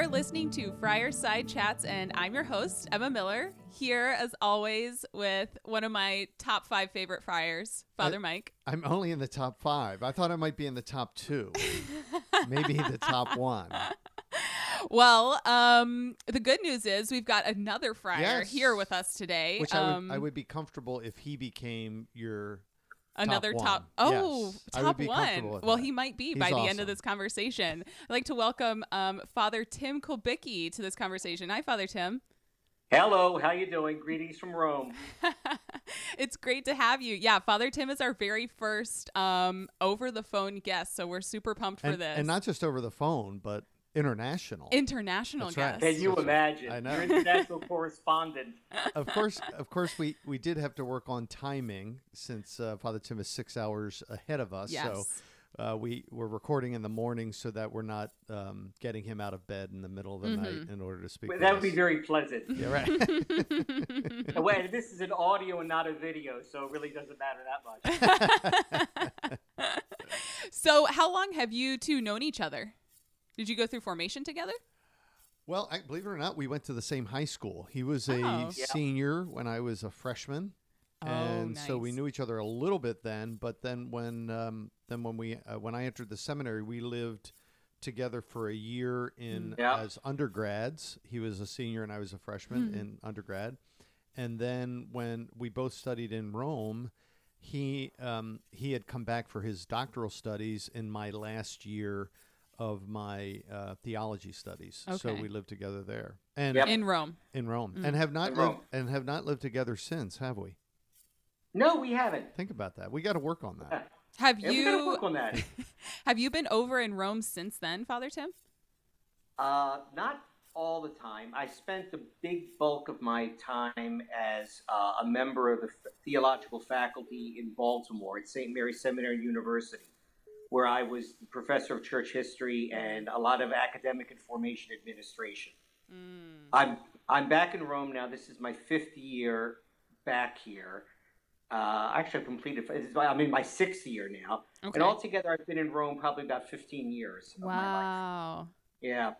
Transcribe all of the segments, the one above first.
You're listening to Friar Side Chats, and I'm your host, Emma Miller, here as always with one of my top five favorite friars, Father I- Mike. I'm only in the top five. I thought I might be in the top two, maybe the top one. Well, um, the good news is we've got another friar Yes. here with us today. Which I um, would I would be comfortable if he became your. Another one. top, oh Yes, top one. well that. he might be He's by the end of this conversation. I'd like to welcome um, father tim Kulbicki to this conversation. Hi father tim. Hello, how you doing? Greetings from Rome. it's great to have you. Yeah father tim is our very first um, over the phone guest so we're super pumped for And, this. and not just over the phone, but international. international That's right. Can you Yes, sir. imagine? I know. Your international correspondent. of course, of course, we we did have to work on timing since uh, Father Tim is six hours ahead of us. yes So uh, we we're recording in the morning so that we're not um, getting him out of bed in the middle of the Mm-hmm. night in order to speak. with That would be very pleasant. Yeah, right. And wait, this is an audio and not a video, so it really doesn't matter that much. so how long have you two known each other did you go through formation together Well, I, believe it or not, we went to the same high school. He was a Oh. Yeah. senior when I was a freshman, and so we knew each other a little bit then. But then when um, then when we uh, when I entered the seminary, we lived together for a year in Yeah. as undergrads. He was a senior and I was a freshman in undergrad, and then when we both studied in Rome. He um, he had come back for his doctoral studies in my last year of my uh, theology studies. So we lived together there and Yep. in rome in Rome, and have not In lived Rome. and have not lived together since, have we? No, we haven't. Think about that. We got to work on that. have Yeah, we gotta you work on that. have you been over in rome since then father tim Uh, not all the time. I spent the big bulk of my time as uh, a member of the theological faculty in Baltimore at St. Mary's Seminary University, where I was professor of church history and a lot of academic and formation administration. I'm I'm back in Rome now. This is my fifth year back here. Uh, actually, I completed. this is my- I'm in my sixth year now, Okay. and altogether, I've been in Rome probably about 15 years. Of My life. wow Yeah,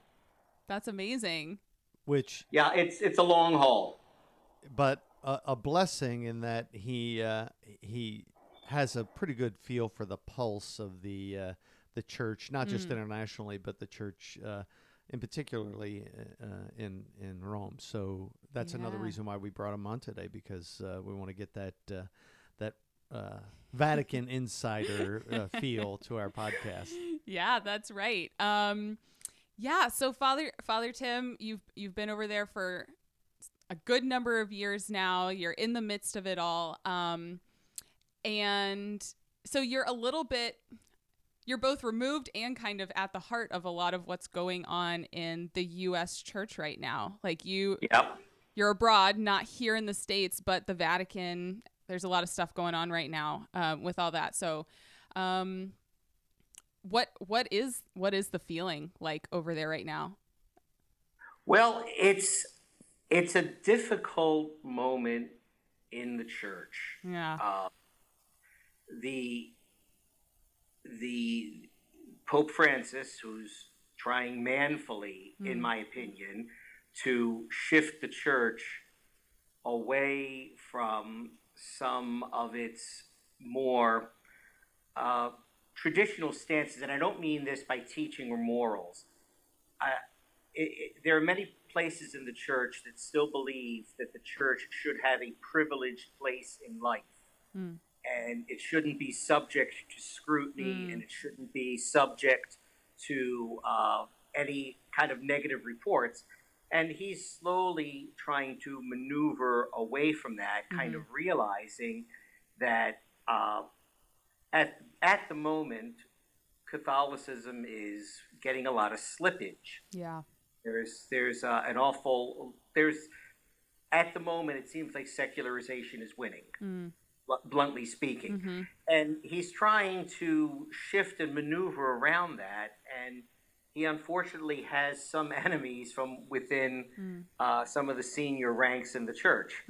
that's amazing Which, yeah. It's it's a long haul. but a, a blessing in that he uh, he has a pretty good feel for the pulse of the uh, the church, not just internationally, but the church. Uh, in particularly uh, in in Rome, so that's another reason why we brought him on today because uh, we want to get that uh, that uh, Vatican insider uh, feel to our podcast. Yeah, that's right. Um, yeah. So, Father Father Tim, you've you've been over there for a good number of years now. You're in the midst of it all, um, and so you're a little bit. You're both removed and kind of at the heart of a lot of what's going on in the U.S. church right now. Like you, Yep. you're abroad, not here in the states, but the Vatican. There's a lot of stuff going on right now um, with all that. So, um, what what is what is the feeling like over there right now? Well, it's it's a difficult moment in the church. Yeah, Uh, the the Pope Francis, who's trying manfully, in my opinion, to shift the church away from some of its more uh, traditional stances, and I don't mean this by teaching or morals. I, it, it, there are many places in the church that still believe that the church should have a privileged place in life and it shouldn't be subject to scrutiny and it shouldn't be subject to uh, any kind of negative reports. And he's slowly trying to maneuver away from that, kind of realizing that uh, at, at the moment, Catholicism is getting a lot of slippage. yeah, There's there's uh, an awful there's at the moment it seems like secularization is winning, bl- bluntly speaking, and he's trying to shift and maneuver around that, and he unfortunately has some enemies from within uh, some of the senior ranks in the church.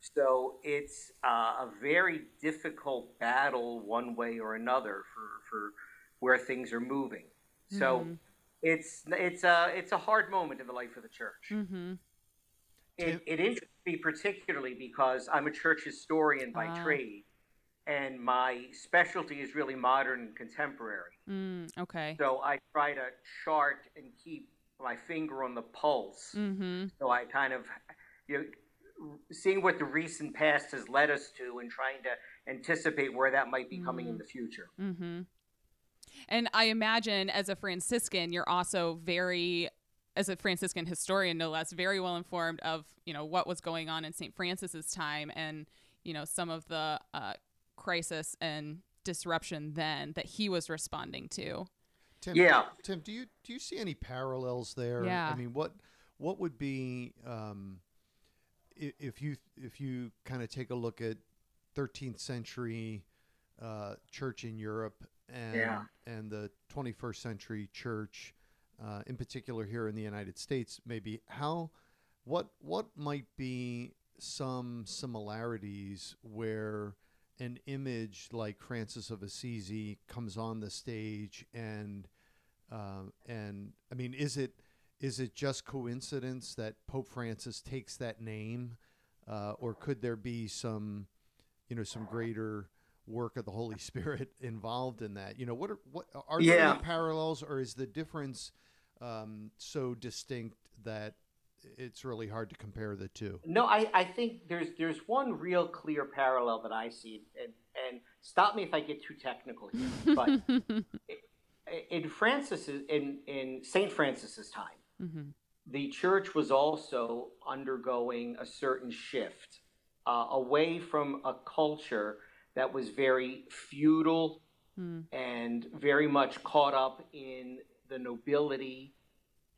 So it's uh, a very difficult battle, one way or another, for for where things are moving. So it's it's a it's a hard moment in the life of the church. Mm-hmm. It, it interests me particularly because I'm a church historian by Ah. trade, and my specialty is really modern and contemporary. Mm, okay. So I try to chart and keep my finger on the pulse. Mm-hmm. So I kind of, you know, seeing what the recent past has led us to and trying to anticipate where that might be coming in the future. Mm-hmm. And I imagine as a Franciscan, you're also very, as a Franciscan historian, no less, very well informed of you know what was going on in St. Francis's time and you know some of the uh, crisis and disruption then that he was responding to. Tim, Yeah. Tim, do you do you see any parallels there? Yeah. I mean, what what would be um, if you if you kind of take a look at 13th century uh, church in Europe and Yeah. and the 21st century church, uh, in particular here in the United States, maybe how what what might be some similarities where an image like Francis of Assisi comes on the stage and um, and I mean is it is it just coincidence that Pope Francis takes that name uh, or could there be some you know some greater work of the Holy Spirit involved in that you know what are what are there Yeah. any parallels or is the difference um, so distinct that it's really hard to compare the two No, I, I think there's there's one real clear parallel that I see, and, and stop me if I get too technical here, but in Francis's in in Saint Francis's time, Mm-hmm. the church was also undergoing a certain shift uh, away from a culture that was very feudal Mm. and very much caught up in the nobility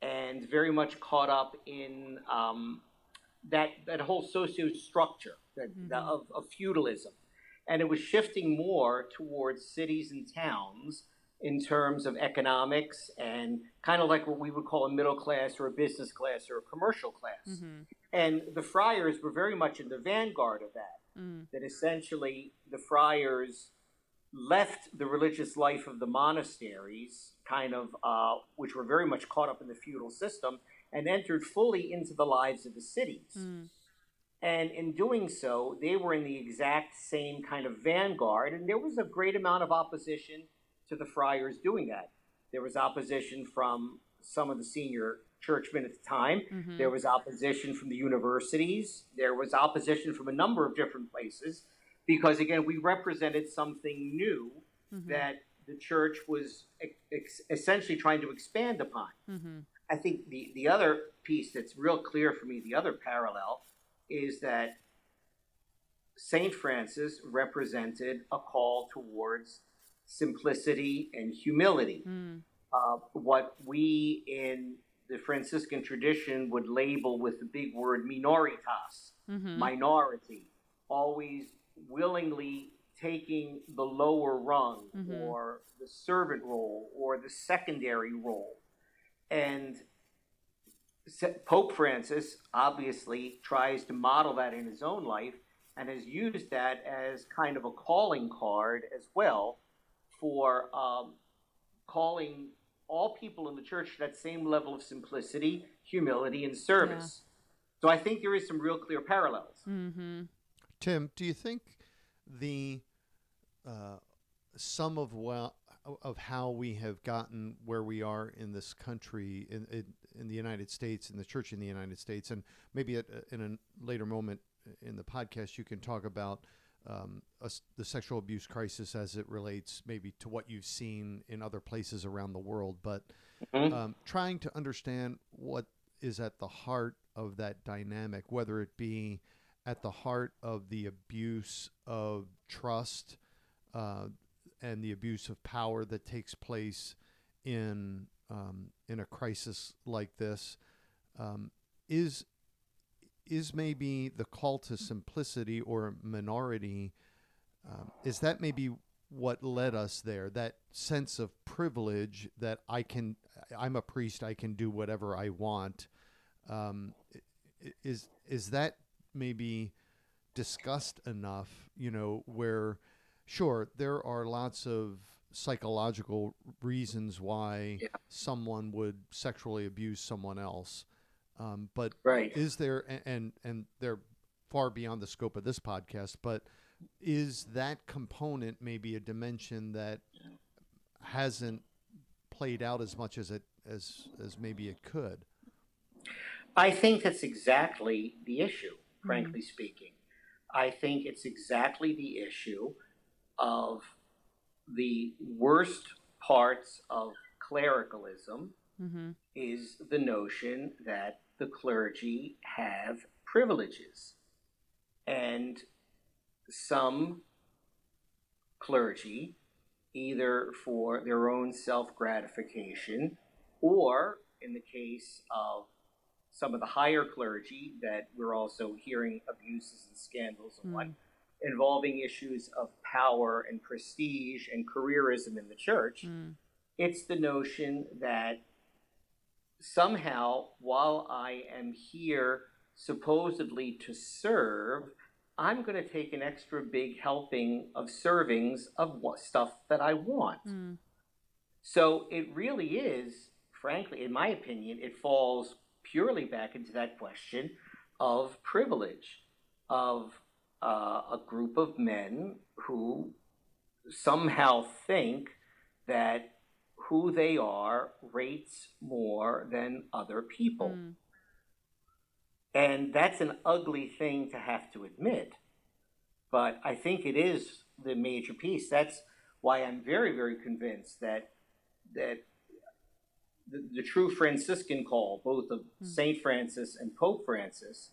and very much caught up in um, that that whole socio structure that, that of, of feudalism, and it was shifting more towards cities and towns in terms of economics and kind of like what we would call a middle class or a business class or a commercial class. Mm-hmm. And the friars were very much in the vanguard of that. Mm. That essentially the friars left the religious life of the monasteries, kind of, uh, which were very much caught up in the feudal system, and entered fully into the lives of the cities. Mm. And in doing so, they were in the exact same kind of vanguard, and there was a great amount of opposition to the friars doing that. There was opposition from some of the senior churchmen at the time. Mhm. There was opposition from the universities. There was opposition from a number of different places because, again, we represented something new Mhm. that the church was ex- essentially trying to expand upon. Mm-hmm. I think the, the other piece that's real clear for me, the other parallel, is that St. Francis represented a call towards simplicity and humility. Mm. Uh, what we in the Franciscan tradition would label with the big word minoritas, Mm-hmm. minority, always willingly taking the lower rung Mhm. or the servant role or the secondary role. And Pope Francis obviously tries to model that in his own life and has used that as kind of a calling card as well for um, calling all people in the church to that same level of simplicity, humility, and service. So I think there is some real clear parallels. Mm-hmm. Tim, do you think the uh, some of well of how we have gotten where we are in this country in in, in the United States in the church in the United States, and maybe at, in a later moment in the podcast you can talk about um, us the sexual abuse crisis as it relates maybe to what you've seen in other places around the world, but Mhm. um, trying to understand what is at the heart of that dynamic, whether it be at the heart of the abuse of trust uh, and the abuse of power that takes place in um, in a crisis like this um, is is maybe the call to simplicity or minority um, is that maybe what led us there? That sense of privilege that i can i'm a priest i can do whatever i want um, is is that maybe discussed enough you know where sure there are lots of psychological reasons why Yeah. someone would sexually abuse someone else. Um, but Right. is there a- and and they're far beyond the scope of this podcast, but is that component maybe a dimension that hasn't played out as much as it as as maybe it could? I think that's exactly the issue, frankly speaking. I think it's exactly the issue of the worst parts of clericalism Mm-hmm. is the notion that the clergy have privileges. And some clergy, either for their own self gratification or in the case of some of the higher clergy that we're also hearing abuses and scandals and what Mm. involving issues of power and prestige and careerism in the church Mm. it's the notion that somehow while i am here supposedly to serve i'm going to take an extra big helping of servings of what stuff that i want Mm. so it really is, frankly, in my opinion, it falls purely back into that question of privilege, of uh, a group of men who somehow think that who they are rates more than other people. Mm. And that's an ugly thing to have to admit. But I think it is the major piece. That's why I'm very, very convinced that that the, the true Franciscan call, both of Saint Francis and Pope Francis,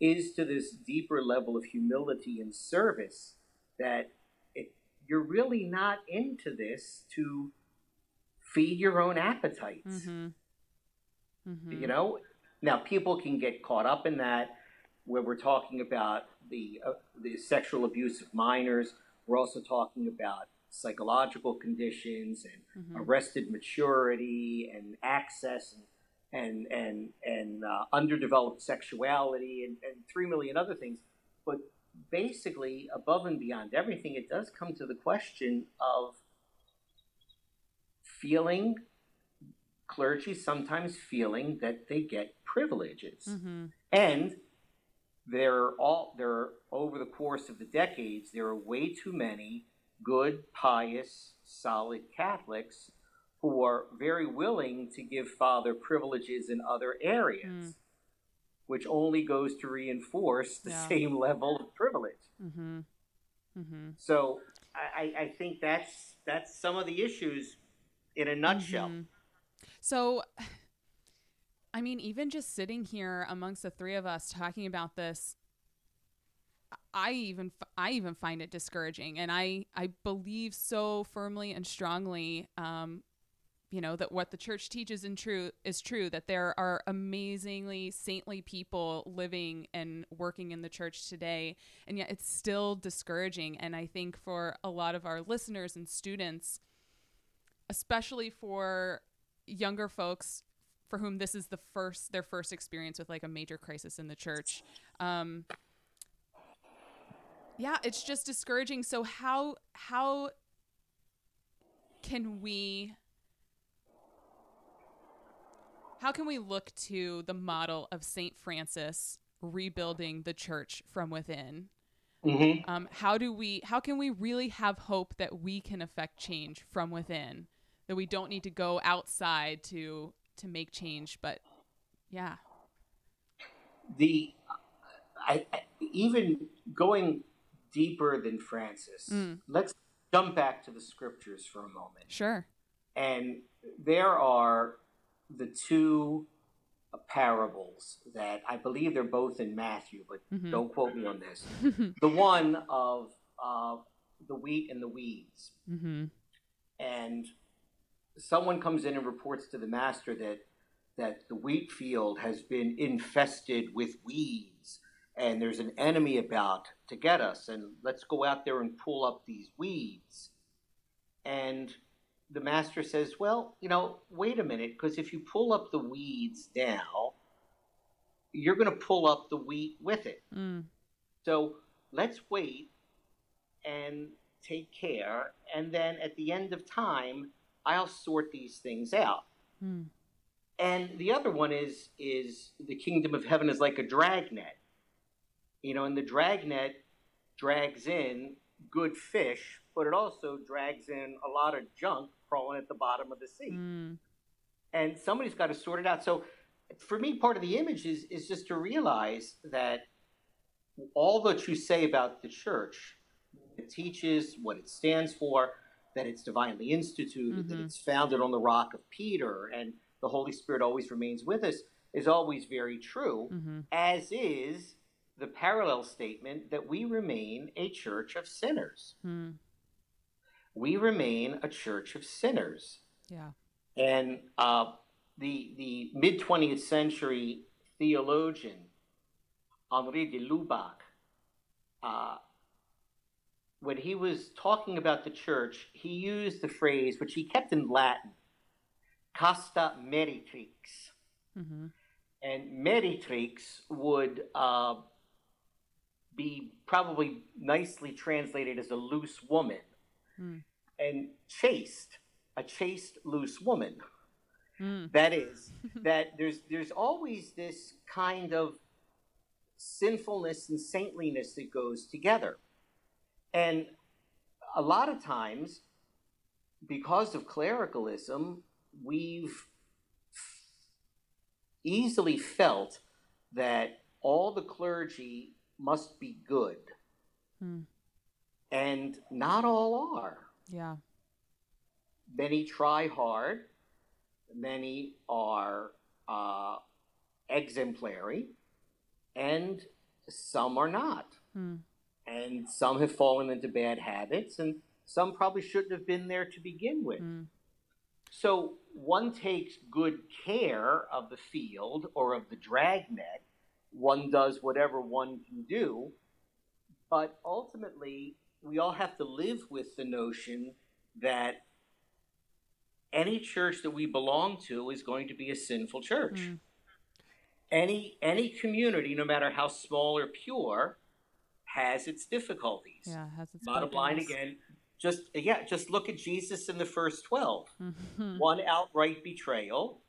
is to this deeper level of humility and service that it, you're really not into this to feed your own appetites. Mm-hmm. Mm-hmm. You know, now people can get caught up in that where we're talking about the uh, the sexual abuse of minors. We're also talking about psychological conditions and Mhm. arrested maturity and access and and and, and uh, underdeveloped sexuality and, and three million other things. But basically, above and beyond everything, it does come to the question of feeling clergy sometimes feeling that they get privileges Mm-hmm. and there are all there are, over the course of the decades there are way too many good pious solid catholics who are very willing to give father privileges in other areas Mm. which only goes to reinforce the Yeah. same level of privilege Mm-hmm. Mm-hmm. so I, I think that's that's some of the issues in a nutshell Mhm. So, I mean, even just sitting here amongst the three of us talking about this, I even I even find it discouraging, and I I believe so firmly and strongly, um, you know, that what the church teaches in true is true. That there are amazingly saintly people living and working in the church today, and yet it's still discouraging. And I think for a lot of our listeners and students, especially for younger folks for whom this is the first their first experience with like a major crisis in the church um yeah it's just discouraging. So how how can we how can we look to the model of Saint Francis rebuilding the church from within? Mm-hmm. um, how do we how can we really have hope that we can affect change from within? That we don't need to go outside to to make change but yeah. The I, I even going deeper than Francis. Mm. Let's jump back to the scriptures for a moment. sure And there are the two parables that I believe they're both in Matthew, but Mhm. don't quote me on this. the one of uh, the wheat and the weeds. mm-hmm. and someone comes in and reports to the master that that the wheat field has been infested with weeds and there's an enemy about to get us and let's go out there and pull up these weeds and the master says well you know wait a minute because if you pull up the weeds now you're going to pull up the wheat with it mm. so let's wait and take care, and then at the end of time, I'll sort these things out. Hmm. And the other one is is the kingdom of heaven is like a dragnet. You know, and the dragnet drags in good fish, but it also drags in a lot of junk crawling at the bottom of the sea. Hmm. And somebody's got to sort it out. So for me, part of the image is is just to realize that all that you say about the church, it teaches, what it stands for, that it's divinely instituted, that Mhm. it's founded on the rock of Peter, and the Holy Spirit always remains with us, is always very true, Mm-hmm. as is the parallel statement that we remain a church of sinners. Hmm. We remain a church of sinners. Yeah. And uh, the the mid twentieth century theologian Henri de Lubac, uh, when he was talking about the church, he used the phrase which he kept in Latin, "casta meretrix," Mm-hmm. and meretrix would uh, be probably nicely translated as a loose woman, Hmm. and chaste, a chaste loose woman. Hmm. That is, that there's there's always this kind of sinfulness and saintliness that goes together. And a lot of times, because of clericalism, we've easily felt that all the clergy must be good. Hmm. And not all are Yeah. many try hard, many are uh, exemplary, and some are not. Hmm. And some have fallen into bad habits, and some probably shouldn't have been there to begin with. Hmm. So one takes good care of the field or of the dragnet. One does whatever one can do. But ultimately, we all have to live with the notion that any church that we belong to is going to be a sinful church. Mm. Any any community, no matter how small or pure, has its difficulties. Yeah. Has its Bottom line again, just yeah, just look at Jesus in the first twelve Mhm. one outright betrayal,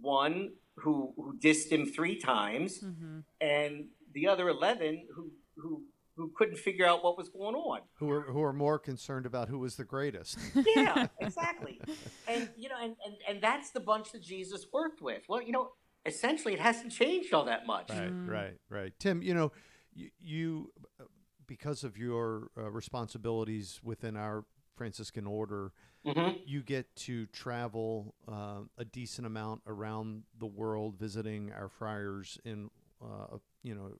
one who who dissed him three times, Mhm. and the other eleven who who who couldn't figure out what was going on. Who are who are more concerned about who was the greatest? Yeah, exactly. And you know, and, and and that's the bunch that Jesus worked with. Well, you know, essentially, it hasn't changed all that much. Right, Mm. right, right. Tim, you know, you, you uh, because of your uh, responsibilities within our Franciscan order, hmm you get to travel uh, a decent amount around the world, visiting our friars in, uh, you know,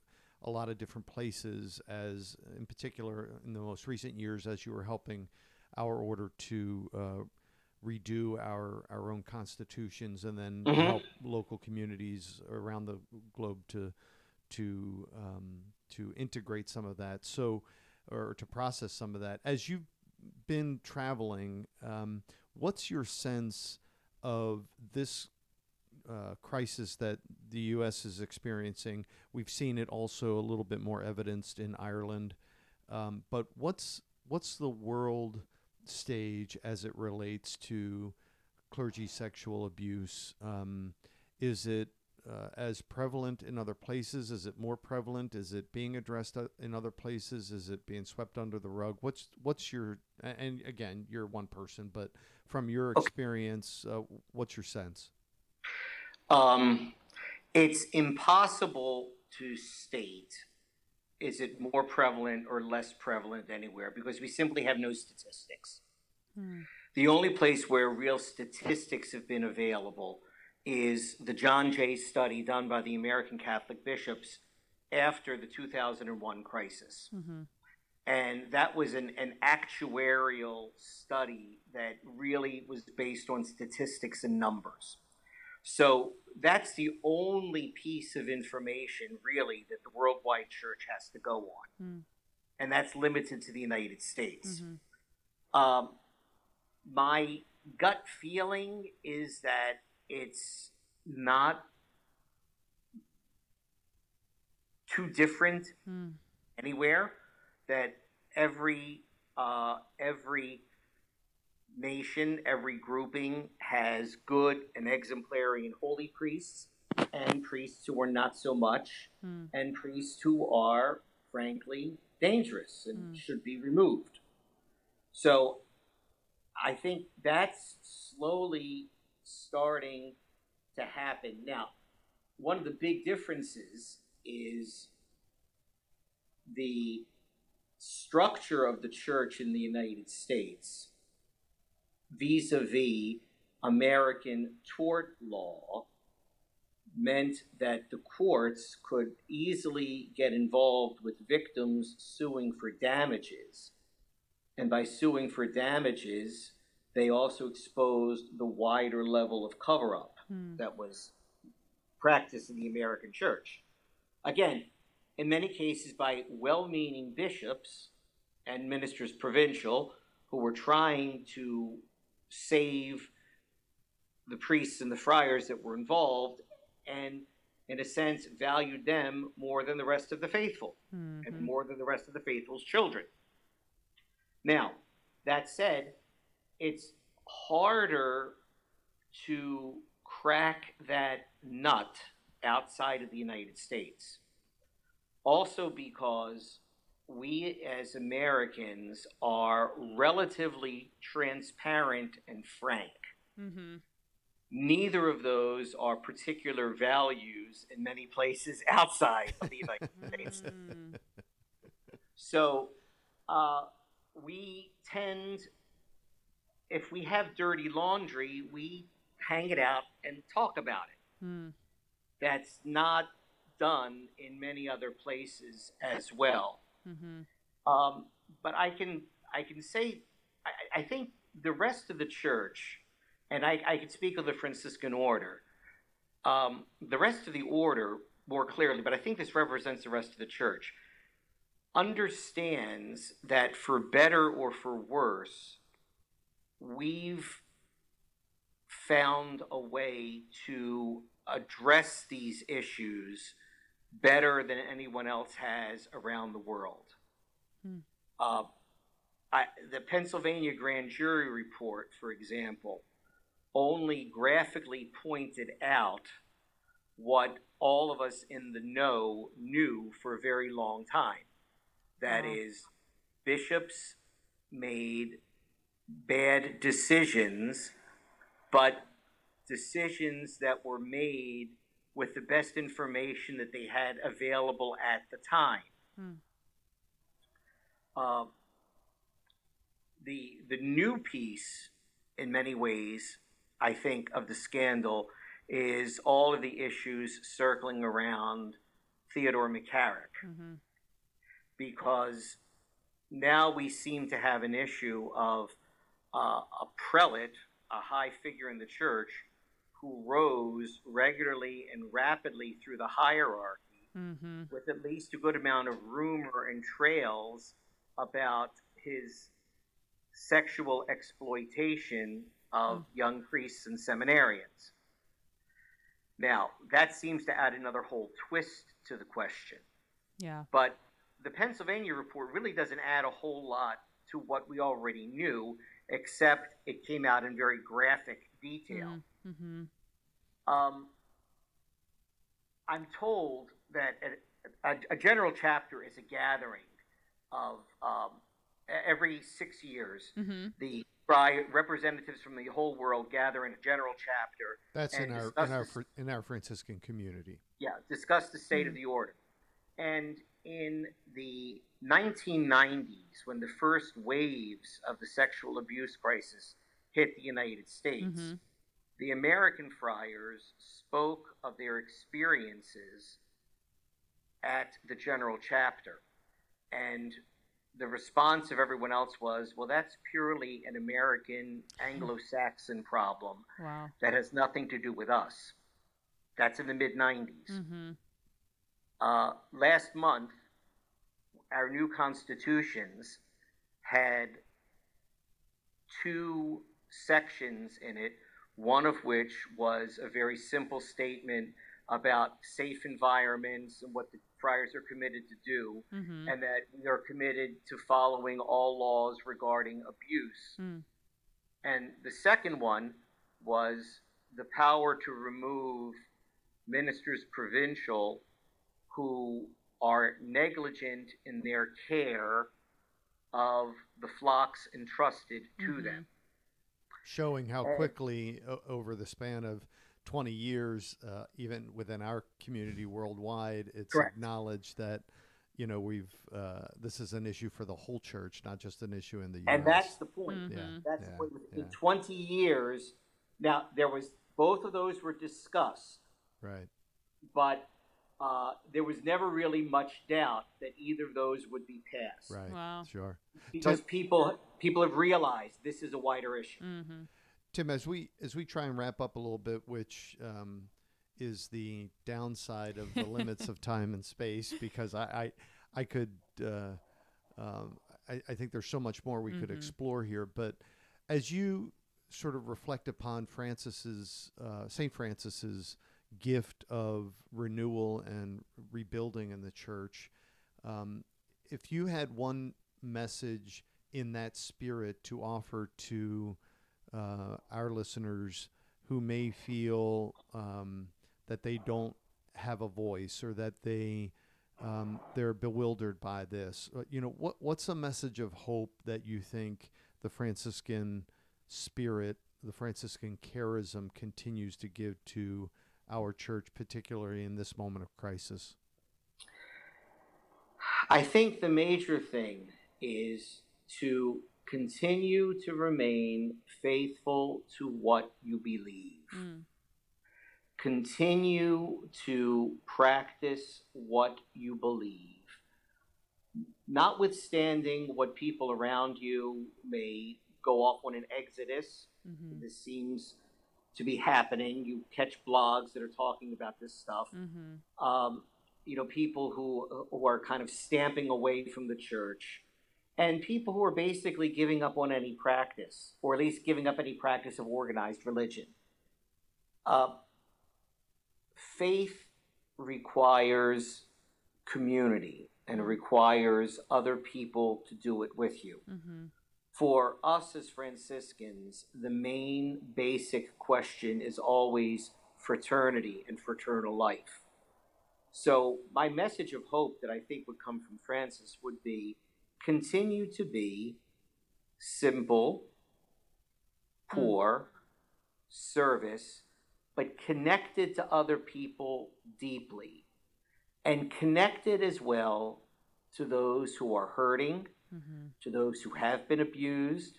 a lot of different places. As in particular, in the most recent years, as you were helping our order to uh, redo our our own constitutions, and then Mhm. help local communities around the globe to to um, to integrate some of that. So, or to process some of that. As you've been traveling, um, what's your sense of this uh, crisis that the U.S. is experiencing? We've seen it also a little bit more evidenced in Ireland, um, but what's what's the world stage as it relates to clergy sexual abuse? Um, is it uh, as prevalent in other places? Is it more prevalent? Is it being addressed in other places? Is it being swept under the rug? What's what's your and again, you're one person, but from your Okay. experience, uh, what's your sense? Um, it's impossible to state is it more prevalent or less prevalent anywhere because we simply have no statistics. Hmm. The only place where real statistics have been available is the John Jay study done by the American Catholic bishops after the 2001 crisis. Mhm. And that was an, an actuarial study that really was based on statistics and numbers. So that's the only piece of information, really, that the worldwide church has to go on. Hmm. And that's limited to the United States. Mhm. Um, my gut feeling is that it's not too different Hmm. anywhere, that every uh, every nation, every grouping has good and exemplary and holy priests, and priests who are not so much, Mm. and priests who are, frankly, dangerous and Mm. should be removed. So I think that's slowly starting to happen. Now, one of the big differences is the structure of the church in the United States vis a vis American tort law meant that the courts could easily get involved with victims suing for damages. And by suing for damages, they also exposed the wider level of cover up Mm. that was practiced in the American church. Again, in many cases by well meaning bishops and ministers provincial who were trying to save the priests and the friars that were involved and, in a sense, valued them more than the rest of the faithful and Mhm. more than the rest of the faithful's children. Now, that said, it's harder to crack that nut outside of the United States. Also, because we as Americans are relatively transparent and frank. Mhm. Neither of those are particular values in many places outside of the United States. Mm. So uh, we tend, if we have dirty laundry, we hang it out and talk about it. Mm. That's not done in many other places as well. Mhm. Um, but I can I can say I, I think the rest of the church, and I, I can speak of the Franciscan order. Um, the rest of the order more clearly, but I think this represents the rest of the church. Understands that for better or for worse, we've found a way to address these issues better than anyone else has around the world. Hmm. Uh, I, the Pennsylvania grand jury report, for example, only graphically pointed out what all of us in the know knew for a very long time. That Wow. is, bishops made bad decisions, but decisions that were made with the best information that they had available at the time. Hmm. Uh, the the new piece, in many ways, I think, of the scandal is all of the issues circling around Theodore McCarrick Mhm. because now we seem to have an issue of uh, a prelate, a high figure in the church, who rose regularly and rapidly through the hierarchy mm-hmm. with at least a good amount of rumor and trails about his sexual exploitation of young priests and seminarians. Now, that seems to add another whole twist to the question. Yeah. But the Pennsylvania report really doesn't add a whole lot to what we already knew, except it came out in very graphic detail. Mm-hmm. Um, I'm told that a, a, a general chapter is a gathering of um, every six years. Mhm. The representatives from the whole world gather in a general chapter That's in our in our this- Fr- in our Franciscan community. yeah, discuss the state of the order. And in the 1990s, when the first waves of the sexual abuse crisis hit the United States, Mhm. the American friars spoke of their experiences at the general chapter. And the response of everyone else was, well, that's purely an American Anglo Saxon problem Wow. that has nothing to do with us. That's in the mid 90s. Mhm. Uh, last month, our new constitutions had two sections in it, one of which was a very simple statement about safe environments and what the friars are committed to do, Mm-hmm. and that we are committed to following all laws regarding abuse. Mm. And the second one was the power to remove ministers provincial who are negligent in their care of the flocks entrusted to Mhm. them. showing how Uh, quickly o- over the span of 20 years uh, even within our community worldwide it's Correct. acknowledged that you know we've uh, this is an issue for the whole church not just an issue in the US And that's the point. Mhm. yeah That's yeah, the point. Within yeah, 20 years, now there was both of those were discussed, right but uh, there was never really much doubt that either of those would be passed right Wow. sure because people people have realized this is a wider issue. Mm-hmm. Tim, as we as we try and wrap up a little bit, which um, is the downside of the limits of time and space, because I I, I could uh, um, I, I think there's so much more we could Mhm. explore here. But as you sort of reflect upon Francis's uh, Saint Francis's gift of renewal and rebuilding in the church, um, if you had one message in that spirit to offer to uh, our listeners who may feel um, that they don't have a voice or that they um, they're bewildered by this. Uh, You know, what what's a message of hope that you think the Franciscan spirit, the Franciscan charism, continues to give to our church, particularly in this moment of crisis? I think the major thing is to continue to remain faithful to what you believe. Mm. Continue to practice what you believe. Notwithstanding what people around you may go off on an exodus, Mm-hmm. this seems to be happening. You catch blogs that are talking about this stuff. Mm-hmm. um, you know, people who who are kind of stamping away from the church, and people who are basically giving up on any practice, or at least giving up any practice of organized religion. Uh, faith requires community and requires other people to do it with you. Mm-hmm. For us as Franciscans, the main basic question is always fraternity and fraternal life. So, my message of hope that I think would come from Francis would be continue to be simple, poor, service, but connected to other people deeply, and connected as well to those who are hurting, Mm-hmm. to those who have been abused,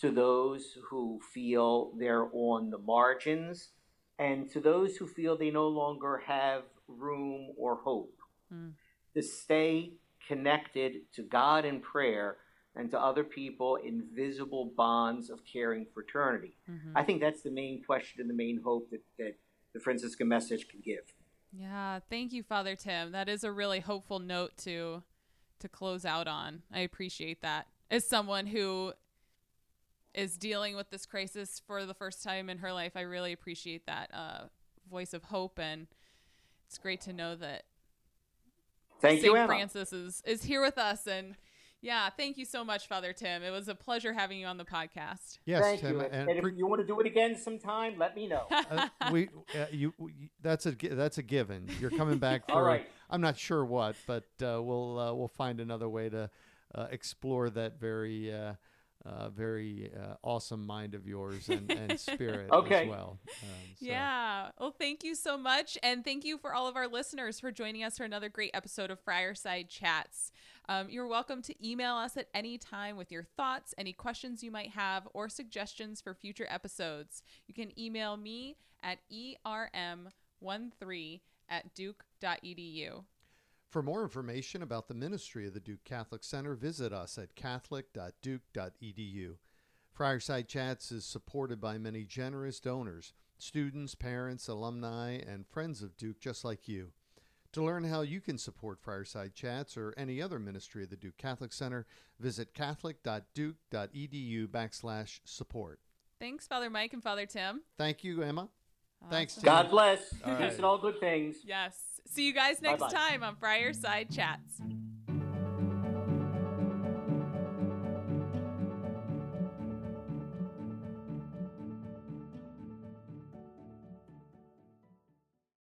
to those who feel they're on the margins, and to those who feel they no longer have room or hope. Mm. To stay connected to God in prayer and to other people in visible bonds of caring fraternity. Mm-hmm. I think that's the main question and the main hope that, that the Franciscan message can give. Yeah, thank you, Father Tim. That is a really hopeful note to to close out on. I appreciate that. As someone who is dealing with this crisis for the first time in her life, I really appreciate that uh, voice of hope, and it's great to know that Thank you, Saint Emma. Francis is is here with us. And yeah, thank you so much, Father Tim. It was a pleasure having you on the podcast. Yes, Thank Tim, you. and And, pre- if you want to do it again sometime, let me know. uh, we uh, you, we- that's a that's a given. You're coming back for All right. I'm not sure what, but uh, we'll uh, we'll find another way to uh, explore that very uh, very uh, awesome mind of yours and, and spirit Okay. as well. Um, so- Yeah. Well, thank you so much. And thank you for all of our listeners for joining us for another great episode of Friar Side Chats. Um, you're welcome to email us at any time with your thoughts, any questions you might have, or suggestions for future episodes. You can email me at erm13 at duke.edu. For more information about the ministry of the Duke Catholic Center, visit us at catholic.duke.edu. Friar Side Chats is supported by many generous donors, students, parents, alumni, and friends of Duke just like you. To learn how you can support Friar Side Chats or any other ministry of the Duke Catholic Center, visit catholic.duke.edu backslash support. Thanks, Father Mike and Father Tim. Thank you, Emma. Thanks, Tim. God bless. All Peace right. and all good things. Yes. See you guys next Bye-bye. time on Friar Side Chats.